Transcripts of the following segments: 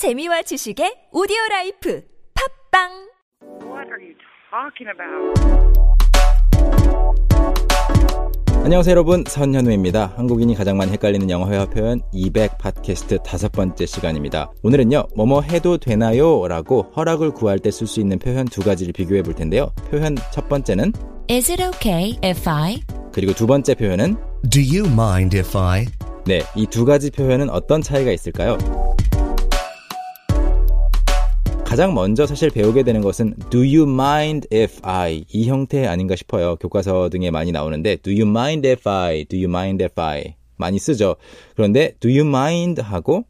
재미와 지식의 오디오 라이프 팟빵 What are you talking about? 안녕하세요 여러분 선현우입니다. 한국인이 가장 많이 헷갈리는 영어 회화 표현 200 팟캐스트 다섯 번째 시간입니다. 오늘은요 뭐뭐 해도 되나요? 라고 허락을 구할 때 쓸 수 있는 표현 두 가지를 비교해 볼 텐데요. 표현 첫 번째는 Is it okay if I? 그리고 두 번째 표현은 Do you mind if I? 네, 이 두 가지 표현은 어떤 차이가 있을까요? 가장 먼저 사실 배우게 되는 것은 Do you mind if I 이 형태 아닌가 싶어요. 교과서 등에 많이 나오는데 Do you mind if I? Do you mind if I? 많이 쓰죠. 그런데 Do you mind 하고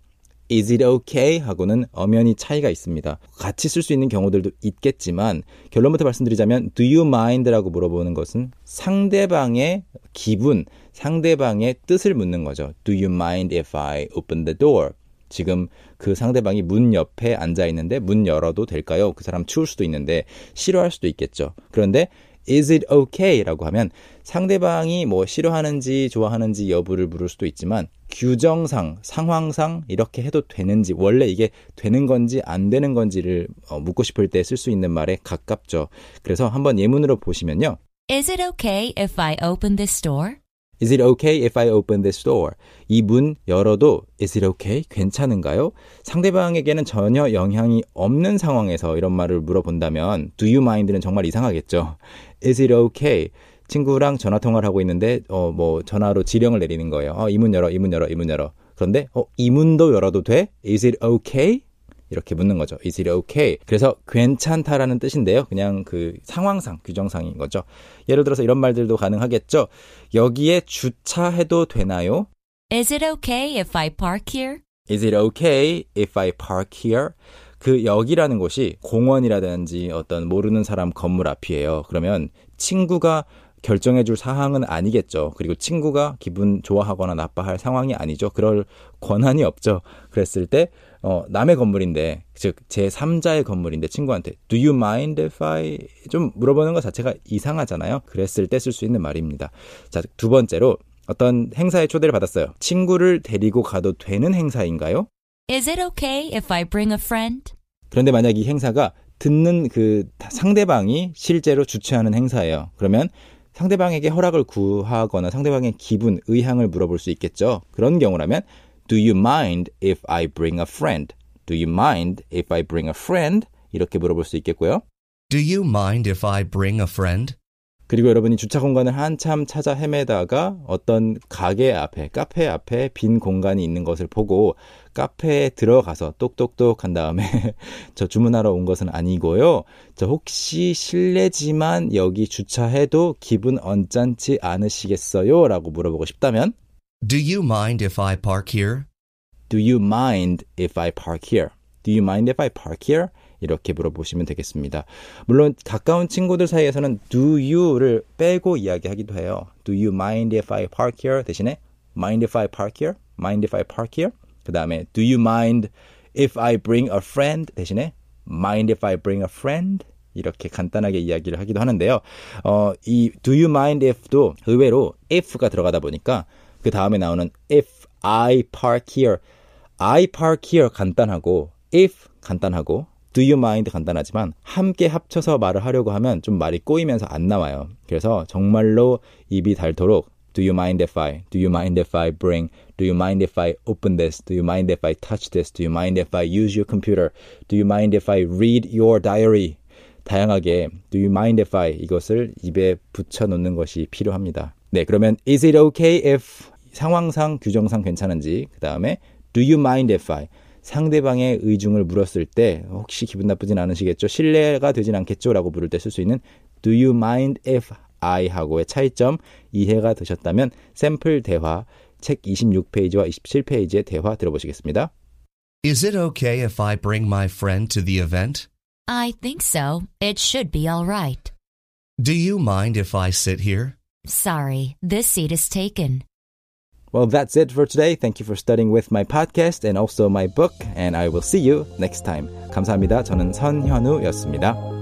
Is it okay? 하고는 엄연히 차이가 있습니다. 같이 쓸 수 있는 경우들도 있겠지만 결론부터 말씀드리자면 Do you mind라고 물어보는 것은 상대방의 기분, 상대방의 뜻을 묻는 거죠. Do you mind if I open the door? 지금 그 상대방이 문 옆에 앉아 있는데 문 열어도 될까요? 그 사람 추울 수도 있는데 싫어할 수도 있겠죠. 그런데 is it okay? 라고 하면 상대방이 뭐 싫어하는지 좋아하는지 여부를 물을 수도 있지만 규정상, 상황상 이렇게 해도 되는지 원래 이게 되는 건지 안 되는 건지를 어, 묻고 싶을 때 쓸 수 있는 말에 가깝죠. 그래서 한번 예문으로 보시면요. Is it okay if I open this door? Is it okay if I open this door? 이 문 열어도 Is it okay? 괜찮은가요? 상대방에게는 전혀 영향이 없는 상황에서 이런 말을 물어본다면 Do you mind는 정말 이상하겠죠. Is it okay? 친구랑 전화 통화를 하고 있는데 어 뭐 전화로 지령을 내리는 거예요. 어, 이문 열어, 이문 열어, 이문 열어. 그런데 어, 이 문도 열어도 돼? Is it okay? 이렇게 묻는 거죠. Is it okay? 그래서 괜찮다라는 뜻인데요. 그냥 그 상황상, 규정상인 거죠. 예를 들어서 이런 말들도 가능하겠죠. 여기에 주차해도 되나요? Is it okay if I park here? Is it okay if I park here? 그 여기라는 곳이 공원이라든지 어떤 모르는 사람 건물 앞이에요. 그러면 친구가 결정해 줄 사항은 아니겠죠. 그리고 친구가 기분 좋아하거나 나빠할 상황이 아니죠. 그럴 권한이 없죠. 그랬을 때, 어, 남의 건물인데, 즉, 제 3자의 건물인데 친구한테, Do you mind if I? 좀 물어보는 것 자체가 이상하잖아요. 그랬을 때 쓸 수 있는 말입니다. 자, 두 번째로, 어떤 행사에 초대를 받았어요. 친구를 데리고 가도 되는 행사인가요? Is it okay if I bring a friend? 그런데 만약 이 행사가 듣는 그 상대방이 실제로 주최하는 행사예요. 그러면 상대방에게 허락을 구하거나 상대방의 기분, 의향을 물어볼 수 있겠죠. 그런 경우라면 Do you mind if I bring a friend? Do you mind if I bring a friend? 이렇게 물어볼 수 있겠고요. Do you mind if I bring a friend? 그리고 여러분이 주차 공간을 한참 찾아 헤매다가 어떤 가게 앞에, 카페 앞에 빈 공간이 있는 것을 보고 카페에 들어가서 똑똑똑 한 다음에 저 주문하러 온 것은 아니고요. 저 혹시 실례지만 여기 주차해도 기분 언짢지 않으시겠어요? 라고 물어보고 싶다면 Do you mind if I park here? Do you mind if I park here? Do you mind if I park here? 이렇게 물어보시면 되겠습니다. 물론 가까운 친구들 사이에서는 do you를 빼고 이야기하기도 해요. Do you mind if I park here 대신에 mind if I park here? mind if I park here? 그 다음에 do you mind if I bring a friend 대신에 mind if I bring a friend? 이렇게 간단하게 이야기를 하기도 하는데요. 어, 이 do you mind if도 의외로 if가 들어가다 보니까 그 다음에 나오는 if I park here, I park here 간단하고 if 간단하고 do you mind 간단하지만 함께 합쳐서 말을 하려고 하면 좀 말이 꼬이면서 안 나와요. 그래서 정말로 입이 닳도록 Do you mind if I? Do you mind if I bring? Do you mind if I open this? Do you mind if I touch this? Do you mind if I use your computer? Do you mind if I read your diary? 다양하게 Do you mind if I 이것을 입에 붙여 놓는 것이 필요합니다. 네, 그러면 Is it okay if 상황상 규정상 괜찮은지 그 다음에 Do you mind if I 상대방의 의중을 물었을 때 혹시 기분 나쁘진 않으시겠죠? 신뢰가 되진 않겠죠? 라고 물을 때쓸 수 있는 Do you mind if I 하고의 차이점 이해가 되셨다면 샘플 대화 책 26페이지와 27페이지의 대화 들어보시겠습니다. Is it okay if I bring my friend to the event? I think so. It should be all right. Do you mind if I sit here? Sorry, this seat is taken. Well, that's it for today. Thank you for studying with my podcast and also my book, and I will see you next time. 감사합니다. 저는 선현우였습니다.